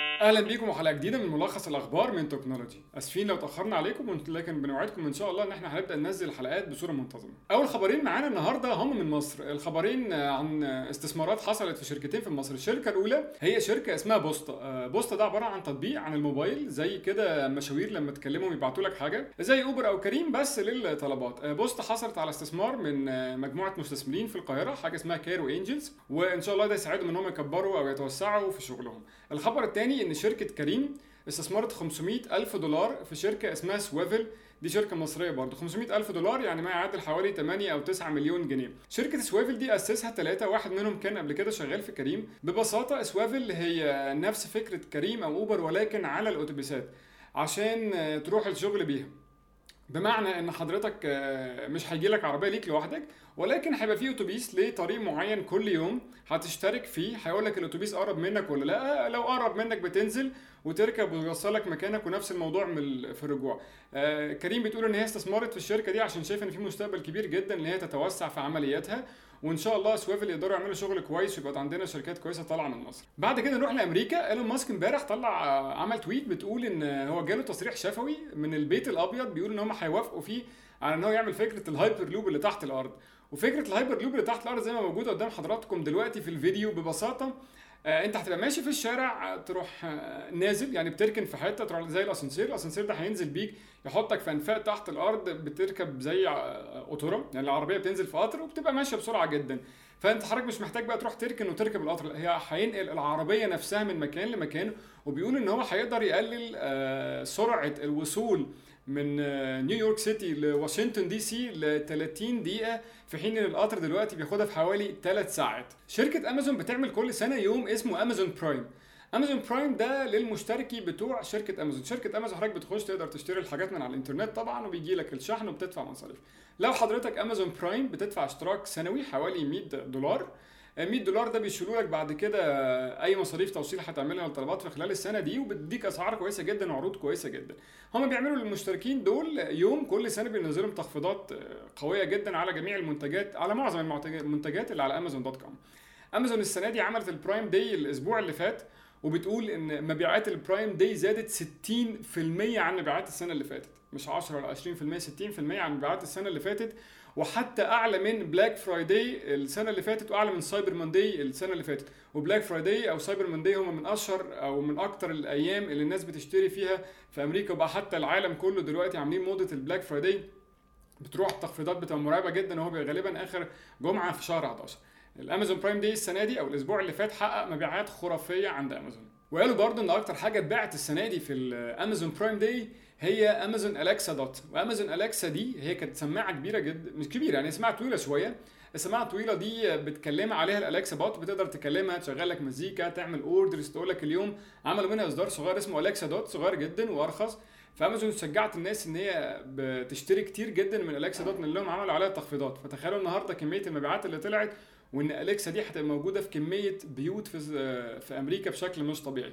أهلا بيكم وحلقة جديدة من ملخص الأخبار من technology. آسفين لو اتأخرنا عليكم لكن بنوعدكم إن شاء الله إن إحنا هنبدأ ننزل الحلقات بصورة منتظمة. أول خبرين معانا النهارده هم من مصر. الخبرين عن استثمارات حصلت في شركتين في مصر. الشركة الأولى هي شركة اسمها بوسطة. بوسطة ده عبارة عن تطبيق عن الموبايل زي كده مشاوير لما تكلمهم يبعتوا لك حاجة زي أوبر أو كريم بس للطلبات. بوسطة حصلت على استثمار من مجموعة مستثمرين في القاهرة حاجة اسمها Cairo Angels وإن شاء الله ده يساعدهم إن هم يكبروا أو يتوسعوا في شغلهم. الخبر الثاني إن شركة كريم استثمرت 500 ألف دولار في شركة اسمها سويفل. دي شركة مصرية برضه. 500 ألف دولار يعني ما يعادل حوالي 8 أو 9 مليون جنيه. شركة سويفل دي أسسها ثلاثة واحد منهم كان قبل كده شغال في كريم. ببساطة سويفل هي نفس فكرة كريم أو أوبر ولكن على الأتوبيسات عشان تروح الشغل بيها. بمعنى إن حضرتك مش هيجي لك عربية ليك لوحدك ولكن هيبقى فيه أتوبيس لطريق معين كل يوم هتشترك فيه هيقول لك الأتوبيس قرب منك ولا لأ؟ لو قرب منك بتنزل وتركب ويوصلك مكانك ونفس الموضوع من في الرجوع آه كريم بتقول إن هي استثمرت في الشركة دي عشان شايفة إن في مستقبل كبير جدا إن هي تتوسع في عملياتها وإن شاء الله سويفل يقدروا يعملوا شغل كويس ويبقى عندنا شركات كويسة طالعة من مصر. بعد كده نروح لأمريكا. إيلون ماسك إمبارح طلع عمل tweet بتقول إن هو جاله تصريح شفوي من البيت الأبيض بيقول إن هم هيوافقوا فيه على إن هو يعمل فكرة الهايبر لوب اللي تحت الأرض. وفكرة الهايبر لوب اللي تحت الأرض زي ما موجودة قدام حضراتكم دلوقتي في الفيديو ببساطة آه انت هتبقى ماشي في الشارع تروح آه نازل يعني بتركن في حتة تروح زي الأسانسير الأسانسير ده هينزل بيك يحطك في أنفاق تحت الأرض بتركب زي قطورة يعني العربية بتنزل في قطر وبتبقى ماشية بسرعة جدا. فأنت حضرتك مش محتاج بقى تروح تركن وتركب القطر هي هينقل العربية نفسها من مكان لمكان وبيقول إن هو هيقدر يقلل آه سرعة الوصول من نيويورك سيتي لواشنطن دي سي ل 30 دقيقة في حين إن القطر دلوقتي بياخدها في حوالي 3 ساعات. شركة امازون بتعمل كل سنة يوم اسمه Amazon Prime. Amazon Prime ده للمشتركي بتوع شركة امازون، شركة امازون حضرتك بتخش تقدر تشتري الحاجات من على الإنترنت طبعا وبيجي لك الشحن وبتدفع مصاريف. لو حضرتك Amazon Prime بتدفع اشتراك سنوي حوالي 100 دولار 100 دولار ده بيشيلوا لك بعد كده أي مصاريف توصيل هتعملها للطلبات في خلال السنة دي وبتديك أسعار كويسة جدا وعروض كويسة جدا. هم بيعملوا للمشتركين دول يوم كل سنة بينزلوا تخفيضات قوية جدا على جميع المنتجات على معظم المنتجات اللي على Amazon dot com امازون السنة دي عملت ال Prime Day الأسبوع اللي فات وبتقول إن مبيعات ال Prime Day زادت 60% عن مبيعات السنة اللي فاتت. مش 10 ولا 20% 60% عن مبيعات السنة اللي فاتت. وحتى أعلى من Black Friday السنة اللي فاتت وأعلى من Cyber Monday السنة اللي فاتت. و Black Friday أو Cyber Monday هم من أشهر أو من أكتر الأيام اللي الناس بتشتري فيها في أمريكا وبقى حتى العالم كله دلوقتي عاملين موضة ال Black Friday بتروح التخفيضات بتبقى مرعبة جدا وهو غالبا آخر جمعة في شهر 11 ال Amazon Prime Day السنة دي أو الأسبوع اللي فات حقق مبيعات خرافية عند أمازون. وقالوا برضه إن أكتر حاجة اتباعت السنة دي في ال Amazon Prime Day هي Amazon Alexa Dot. و Amazon Alexa دي هي كانت سماعة كبيرة جدا مش كبيرة يعني سماعة طويلة شوية. السماعة الطويلة دي بتكلم عليها ال Alexa Dot بتقدر تكلمها تشغل لك مزيكا تعمل orders تقول لك اليوم عملوا منها إصدار صغير اسمه اليكسا دوت صغير جدا وأرخص. فامازون شجعت الناس إن هي بتشتري كتير جدا من اليكسا دوت لأنهم عملوا عليها تخفيضات. فتخيلوا النهارده كمية المبيعات اللي طلعت وإن أليكسا دي هتبقى موجودة في كمية بيوت في, في أمريكا بشكل مش طبيعي.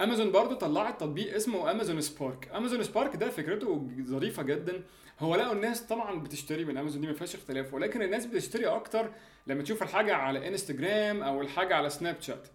أمازون برضو طلعت تطبيق اسمه أمازون سبارك. أمازون سبارك ده فكرته ظريفة جدا. هو لقوا الناس طبعا بتشتري من أمازون دي ما فيهاش اختلاف. ولكن الناس بتشتري أكتر لما تشوف الحاجة على إنستجرام أو الحاجة على سناب شات.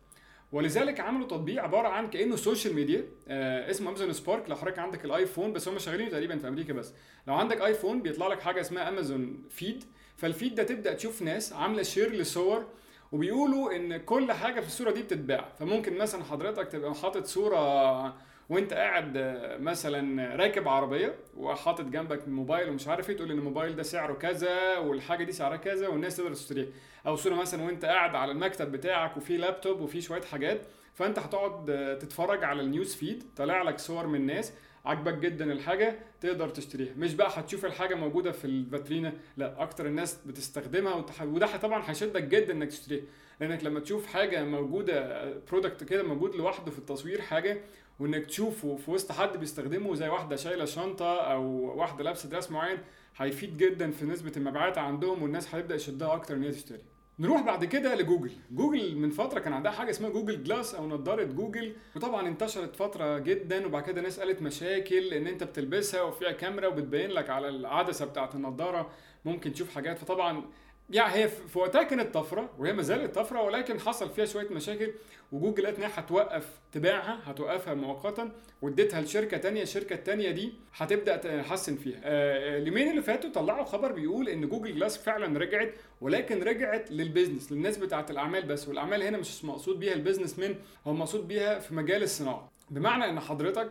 ولذلك عملوا تطبيق عبارة عن كأنه social media آه اسمه Amazon Spark. لو حضرتك عندك الآيفون بس هم شغالين تقريبا في أمريكا بس. لو عندك آيفون بيطلع لك حاجة اسمها Amazon feed. فال feed ده تبدأ تشوف ناس عاملة share لصور وبيقولوا إن كل حاجة في الصورة دي بتتباع. فممكن مثلا حضرتك تبقى حاطط صورة وأنت قاعد مثلا راكب عربية وحاطط جنبك موبايل ومش عارف إيه تقول إن الموبايل ده سعره كذا والحاجة دي سعرها كذا والناس تقدر تشتريها. أو صورة مثلا وأنت قاعد على المكتب بتاعك وفي لابتوب وفي شوية حاجات فأنت هتقعد تتفرج على ال news feed طالع لك صور من ناس عجبك جدا الحاجة تقدر تشتريها. مش بقى هتشوف الحاجة موجودة في الفاترينا لا أكتر الناس بتستخدمها وده طبعا هيشدك جدا إنك تشتريها. لأنك لما تشوف حاجة موجودة product كده موجود لوحده في التصوير حاجة وإنك تشوفه في وسط حد بيستخدمه زي واحدة شايلة شنطة أو واحدة لابسة dress معين هيفيد جدا في نسبة المبيعات عندهم والناس هيبدا يشدها أكتر إن هي تشتري. نروح بعد كده لجوجل. جوجل من فترة كان عندها حاجة اسمها Google Glass أو نظاره جوجل. وطبعا انتشرت فترة جدا وبعد كده ناس قالت مشاكل إن أنت بتلبسها وفيها كاميرا وبتبين لك على العدسة بتاعة النظاره ممكن تشوف حاجات. فطبعا يعني هي في وقتها كانت طفرة وهي ما زالت طفرة ولكن حصل فيها شوية مشاكل وجوجل قالت انها هتوقف تباعها هتوقفها مؤقتا واديتها لشركة تانية الشركة التانية دي هتبدأ تحسن فيها. آه اليومين اللي فاتوا طلعوا خبر بيقول إن Google Glass فعلا رجعت ولكن رجعت لل business للناس بتاعة الأعمال بس والأعمال هنا مش مقصود بيها ال businessman هو مقصود بيها في مجال الصناعة. بمعنى إن حضرتك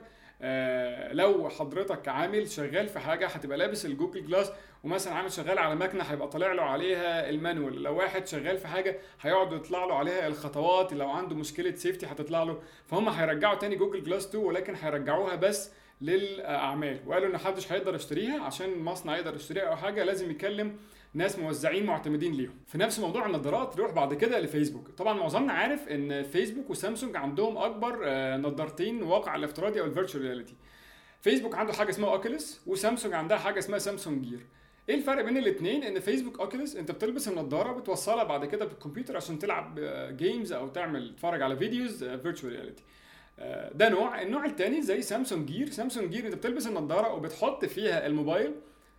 لو حضرتك عامل شغال في حاجة هتبقى لابس ال Google Glass ومثلا عامل شغال على مكنة هيبقى طالع له عليها ال manual. لو واحد شغال في حاجة هيقعد يطلع له عليها الخطوات لو عنده مشكلة safety هتطلع له. فهم هيرجعوا تاني Google Glass 2 ولكن هيرجعوها بس للأعمال. وقالوا إن محدش هيقدر يشتريها عشان المصنع يقدر يشتريها أو حاجة لازم يكلم ناس موزعين معتمدين ليهم. في نفس موضوع النظارات نروح بعد كده لفيسبوك. طبعا معظمنا عارف إن فيسبوك وسامسونج عندهم أكبر نظارتين واقع الافتراضي أو ال virtual reality. فيسبوك عنده حاجة اسمها Oculus وسامسونج عندها حاجة اسمها Samsung Gear. إيه الفرق بين الاثنين إن فيسبوك Oculus أنت بتلبس النضارة بتوصلها بعد كده بالكمبيوتر عشان تلعب games أو تعمل تتفرج على videos virtual reality ده نوع. النوع الثاني زي Samsung Gear. Samsung Gear أنت بتلبس النضارة وبتحط فيها الموبايل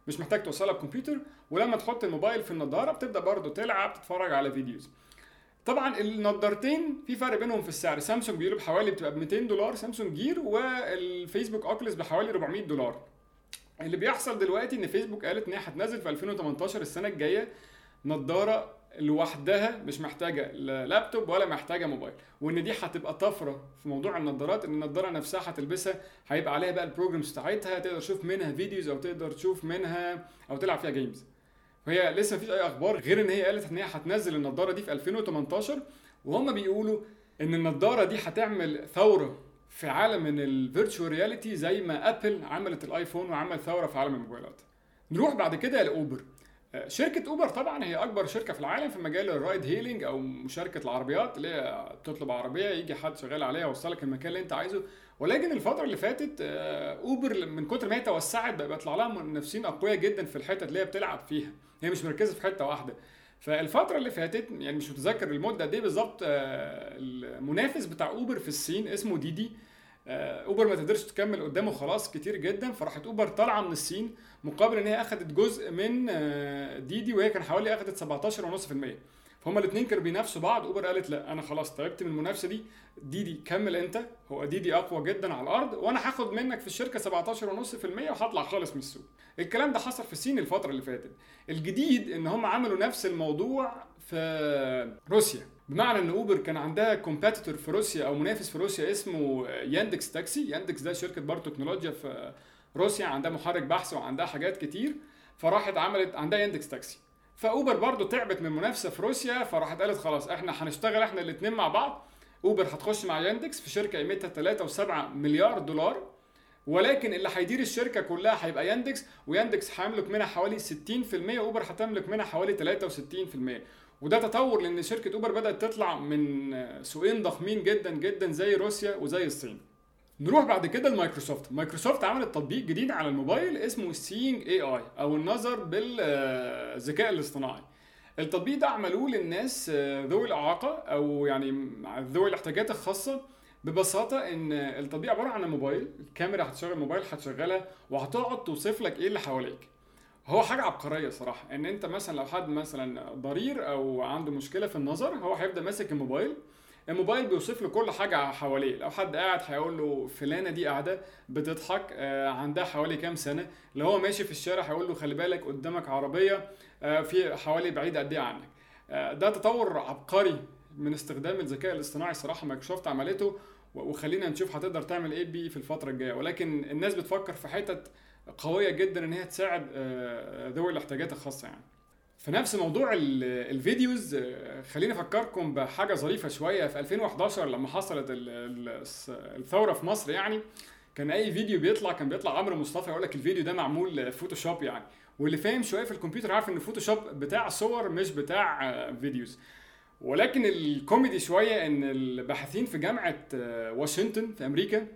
مش محتاج توصلها بكمبيوتر ولما تحط الموبايل في النضارة بتبدأ برضه تلعب تتفرج على videos. طبعا النضارتين في فرق بينهم في السعر. سامسونج بيقولوا بحوالي بتبقى ب 200 دولار Samsung Gear والفيسبوك Oculus بحوالي 400 دولار. اللي بيحصل دلوقتي إن فيسبوك قالت إن هي هتنزل في 2018 السنة الجاية نضارة لوحدها مش محتاجة لابتوب ولا محتاجة موبايل. وإن دي هتبقى طفرة في موضوع النضارات إن النضاره نفسها هتلبسها هيبقى عليها بقى ال programs بتاعتها تقدر تشوف منها videos أو تقدر تشوف منها أو تلعب فيها games فهي لسه مفيش أي أخبار غير إن هي قالت إن هي هتنزل النضاره دي في 2018 وهم بيقولوا إن النضاره دي هتعمل ثورة في عالم من ال virtual reality زي ما آبل عملت الآيفون وعمل ثورة في عالم الموبايلات. نروح بعد كده لأوبر. شركة اوبر طبعا هي أكبر شركة في العالم في مجال ال ride hailing أو مشاركة العربيات اللي هي بتطلب عربية يجي حد شغال عليها يوصلك المكان اللي أنت عايزه. ولكن الفترة اللي فاتت اوبر من كتر ما هي توسعت بقى بيطلع لها منافسين أقوياء جدا في الحتت اللي هي بتلعب فيها. هي مش مركزة في حتة واحدة. فالفترة اللي فاتت يعني مش متذكر المدة قد إيه بالظبط المنافس بتاع اوبر في الصين اسمه ديدي. أوبر ما تقدرش تكمل قدامه خلاص كتير جدا فراحت أوبر طالعة من الصين مقابل إن هي اخذت جزء من ديدي وهي كان حوالي اخذت 17.5% فهم الاثنين كانوا بينافسوا بعض. أوبر قالت لا أنا خلاص تعبت من المنافسة دي. ديدي كمل أنت. هو ديدي أقوى جدا على الأرض وأنا هاخد منك في الشركة 17.5% وهطلع خالص من السوق. الكلام ده حصل في الصين الفترة اللي فاتت. الجديد إن هم عملوا نفس الموضوع في روسيا. بمعنى إن اوبر كان عندها competitor في روسيا أو منافس في روسيا اسمه ياندكس تاكسي ياندكس ده شركة برضه تكنولوجيا في روسيا عندها محرك بحث وعندها حاجات كتير. فراحت عملت عندها ياندكس تاكسي فاوبر برضه تعبت من المنافسه في روسيا فراحت قالت خلاص إحنا هنشتغل إحنا الاثنين مع بعض. اوبر هتخش مع ياندكس في شركة قيمتها 3.7 مليار دولار. ولكن اللي هيدير الشركة كلها هيبقى ياندكس وياندكس هيملك منها حوالي 60% اوبر هتملك منها حوالي 63% وده تطور لأن شركة أوبر بدأت تطلع من سوقين ضخمين جدا جدا زي روسيا وزي الصين. نروح بعد كده لمايكروسوفت. مايكروسوفت عملت تطبيق جديد على الموبايل اسمه Seeing AI أو النظر بالذكاء الاصطناعي. التطبيق ده عملوه للناس ذوي الإعاقة أو يعني ذوي الاحتياجات الخاصة ببساطة إن التطبيق عبارة عن الموبايل الكاميرا هتشغل الموبايل هتشغلها وهتقعد توصف لك إيه اللي حواليك. هو حاجة عبقرية صراحة إن أنت مثلا لو حد مثلا ضرير أو عنده مشكلة في النظر هو هيبدأ ماسك الموبايل الموبايل بيوصف له كل حاجة حواليه لو حد قاعد هيقول له فلانة دي قاعدة بتضحك آه عندها حوالي كام سنة لو هو ماشي في الشارع هيقول له خلي بالك قدامك عربية آه في حوالي بعيد قد إيه عنك. آه ده تطور عبقري من استخدام الذكاء الاصطناعي صراحة مايكروسوفت عملته وخلينا نشوف هتقدر تعمل إيه بيه في الفترة الجاية. ولكن الناس بتفكر في حتت قوية جدا إن هي تساعد ذوي الاحتياجات الخاصة يعني. في نفس موضوع ال videos خليني أفكركم بحاجة ظريفة شوية. في 2011 لما حصلت الثورة في مصر يعني كان أي فيديو بيطلع كان بيطلع عمرو مصطفى يقول لك الفيديو ده معمول فوتوشوب يعني. واللي فاهم شوية في الكمبيوتر عارف إن الفوتوشوب بتاع صور مش بتاع videos ولكن الكوميدي شوية إن الباحثين في جامعة واشنطن في أمريكا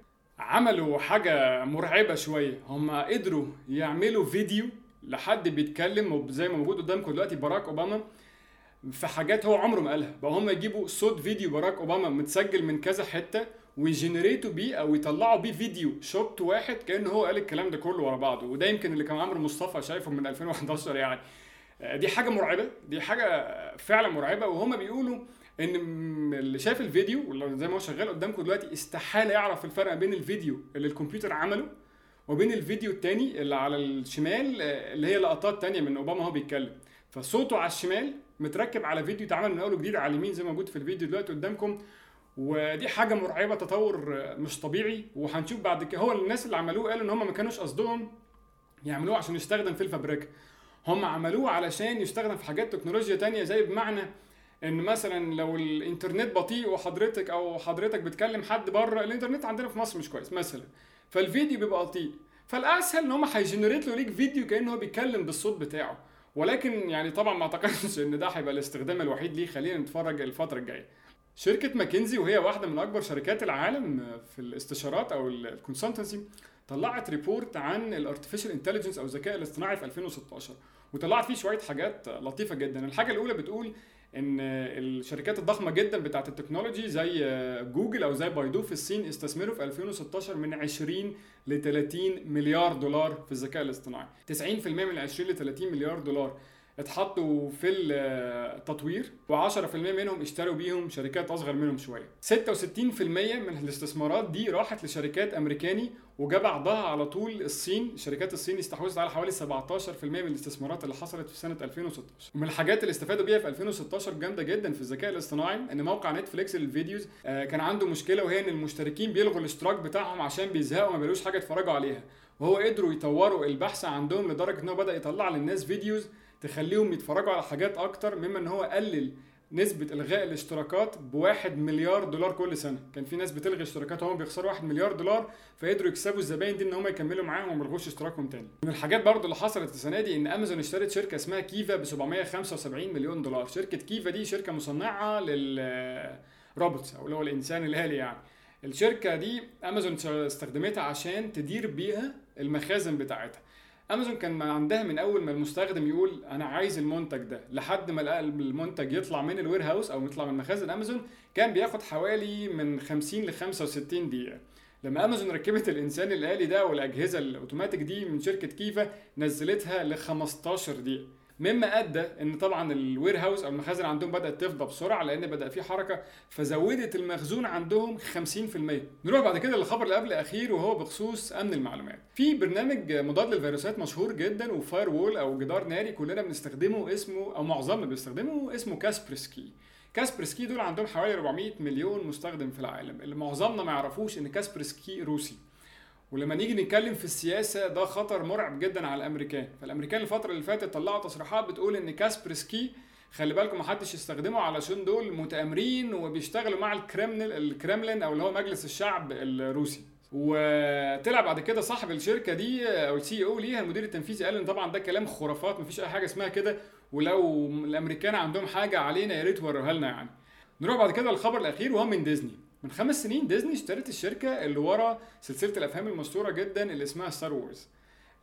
عملوا حاجة مرعبة شوية. هم قدروا يعملوا فيديو لحد بيتكلم زي ما موجود قدامكم دلوقتي باراك أوباما في حاجات هو عمره ما قالها. بقى هم يجيبوا صوت فيديو باراك أوباما متسجل من كذا حتة وي generate وا بيه أو يطلعوا بيه فيديو shot واحد كأنه هو قال الكلام ده كله ورا بعضه. وده يمكن اللي كان عمرو مصطفى شايفه من 2011 يعني. آه، دي حاجة مرعبة دي حاجة فعلا مرعبة. وهم بيقولوا إن اللي شاف الفيديو واللي زي ما هو شغال قدامكم دلوقتي استحالة يعرف الفرق بين الفيديو اللي الكمبيوتر عمله وبين الفيديو التاني اللي على الشمال آه، اللي هي لقطات تانية من أوباما وهو بيتكلم. فصوته على الشمال متركب على فيديو اتعمل من أول وجديد على اليمين زي ما موجود في الفيديو دلوقتي قدامكم. ودي حاجة مرعبة تطور مش طبيعي. وهنشوف بعد كده هو الناس اللي عملوه قالوا إن هم ما كانوش قصدهم يعملوه عشان يستخدم في الفابريكا. هم عملوه علشان يستخدم في حاجات تكنولوجيا تانية زي بمعنى إن مثلا لو الإنترنت بطيء وحضرتك أو حضرتك بتكلم حد بره الإنترنت عندنا في مصر مش كويس مثلا. فالفيديو بيبقى بطيء. فالأسهل إن هم هي generate له ليك فيديو كأنه هو بيتكلم بالصوت بتاعه. ولكن يعني طبعا ما أعتقدش إن ده هيبقى الاستخدام الوحيد ليه. خلينا نتفرج الفترة الجاية. شركة ماكنزي وهي واحدة من أكبر شركات العالم في الاستشارات أو ال consultancy طلعت report عن ال artificial intelligence أو الذكاء الاصطناعي في 2016 وطلعت فيه شوية حاجات لطيفة جدا. الحاجة الأولى بتقول إن الشركات الضخمة جدا بتاعت ال technology زي جوجل أو زي بايدو في الصين استثمروا في 2016 من 20 ل 30 مليار دولار في الذكاء الاصطناعي. 90% من 20 ل 30 مليار دولار. اتحطوا في التطوير و10% منهم اشتروا بيهم شركات أصغر منهم شوية. 66% من الاستثمارات دي راحت لشركات أمريكانية وجه بعدها على طول الصين. شركات الصين استحوذت على حوالي 17% من الاستثمارات اللي حصلت في سنة 2016 ومن الحاجات اللي استفادوا بيها في 2016 جامدة جدا في الذكاء الاصطناعي إن موقع نتفليكس لل videos آه، كان عنده مشكلة وهي إن المشتركين بيلغوا الاشتراك بتاعهم عشان بيزهقوا ما بيلاقوش حاجة يتفرجوا عليها. وهو قدروا يطوروا البحث عندهم لدرجة إن هو بدأ يطلع للناس videos تخليهم يتفرجوا على حاجات أكتر مما إن هو قلل نسبة إلغاء الاشتراكات بواحد مليار دولار كل سنة، كان في ناس بتلغي اشتراكات وهم بيخسروا واحد مليار دولار فقدروا يكسبوا الزباين دي إن هم يكملوا معاهم وما يلغوش اشتراكهم تاني. من الحاجات برضو اللي حصلت السنة دي إن أمازون اشترت شركة اسمها كيفا ب 775 مليون دولار، شركة كيفا دي شركة مصنعة لل robots أو اللي هو الإنسان الآلي يعني. الشركة دي أمازون استخدمتها عشان تدير بيها المخازن بتاعتها. امازون كان عندها من أول ما المستخدم يقول أنا عايز المنتج ده لحد ما المنتج يطلع من ال warehouse أو يطلع من مخازن أمازون كان بياخد حوالي من 50 ل 65 دقيقة. لما أمازون ركبت الإنسان الآلي ده والأجهزة الأوتوماتيك دي من شركة كيفا نزلتها ل 15 دقيقة. مما أدى إن طبعا ال warehouse أو المخازن عندهم بدأت تفضى بسرعة لأن بدأ في حركة فزودت المخزون عندهم 50% نروح بعد كده للخبر اللي قبل الأخير وهو بخصوص أمن المعلومات. في برنامج مضاد للفيروسات مشهور جدا و firewall أو جدار ناري كلنا بنستخدمه اسمه أو معظمنا بنستخدمه اسمه كاسبرسكي. كاسبرسكي دول عندهم حوالي 400 مليون مستخدم في العالم. اللي معظمنا ما يعرفوش إن كاسبرسكي روسي. ولما نيجي نتكلم في السياسة ده خطر مرعب جدا على الأمريكان. فالأمريكان الفترة اللي فاتت طلعوا تصريحات بتقول إن كاسبرسكي خلي بالكم محدش يستخدمه علشان دول متآمرين وبيشتغلوا مع الكرملين الكرملين أو اللي هو مجلس الشعب الروسي. وطلع بعد كده صاحب الشركة دي أو ال CEO ليها المدير التنفيذي قال إن طبعا ده كلام خرافات مفيش أي حاجة اسمها كده. ولو الأمريكان عندهم حاجة علينا يا ريت يوروها لنا يعني. نروح بعد كده للخبر الأخير وهو من ديزني. من خمس سنين ديزني اشترت الشركة اللي ورا سلسلة الافلام المشهورة جدا اللي اسمها ستار وورز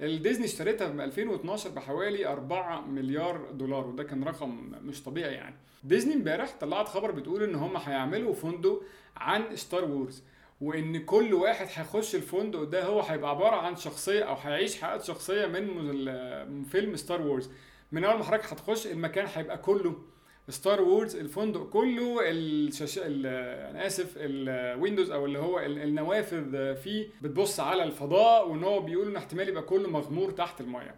الديزني اشتريتها في 2012 بحوالي 4 مليار دولار وده كان رقم مش طبيعي يعني. ديزني امبارح طلعت خبر بتقول إن هم هيعملوا فندق عن ستار وورز وإن كل واحد هيخش الفندق ده هو هيبقى عبارة عن شخصية أو هيعيش حياة شخصية من فيلم ستار وورز من أول ما حضرتك هتخش المكان هيبقى كله ستار وورز الفندق كله الشاشة أنا آسف ال windows أو اللي هو النوافذ فيه بتبص على الفضاء وإن هو بيقول إن احتمال يبقى كله مغمور تحت المية.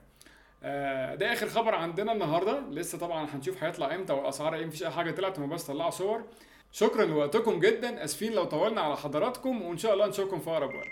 ده آخر خبر عندنا النهارده. لسه طبعا هنشوف هيطلع إمتى والاسعار إيه مفيش أي حاجة طلعت هم بس طلعوا صور. شكرا لوقتكم جدا. أسفين لو طولنا على حضراتكم وإن شاء الله نشوفكم في أقرب وقت.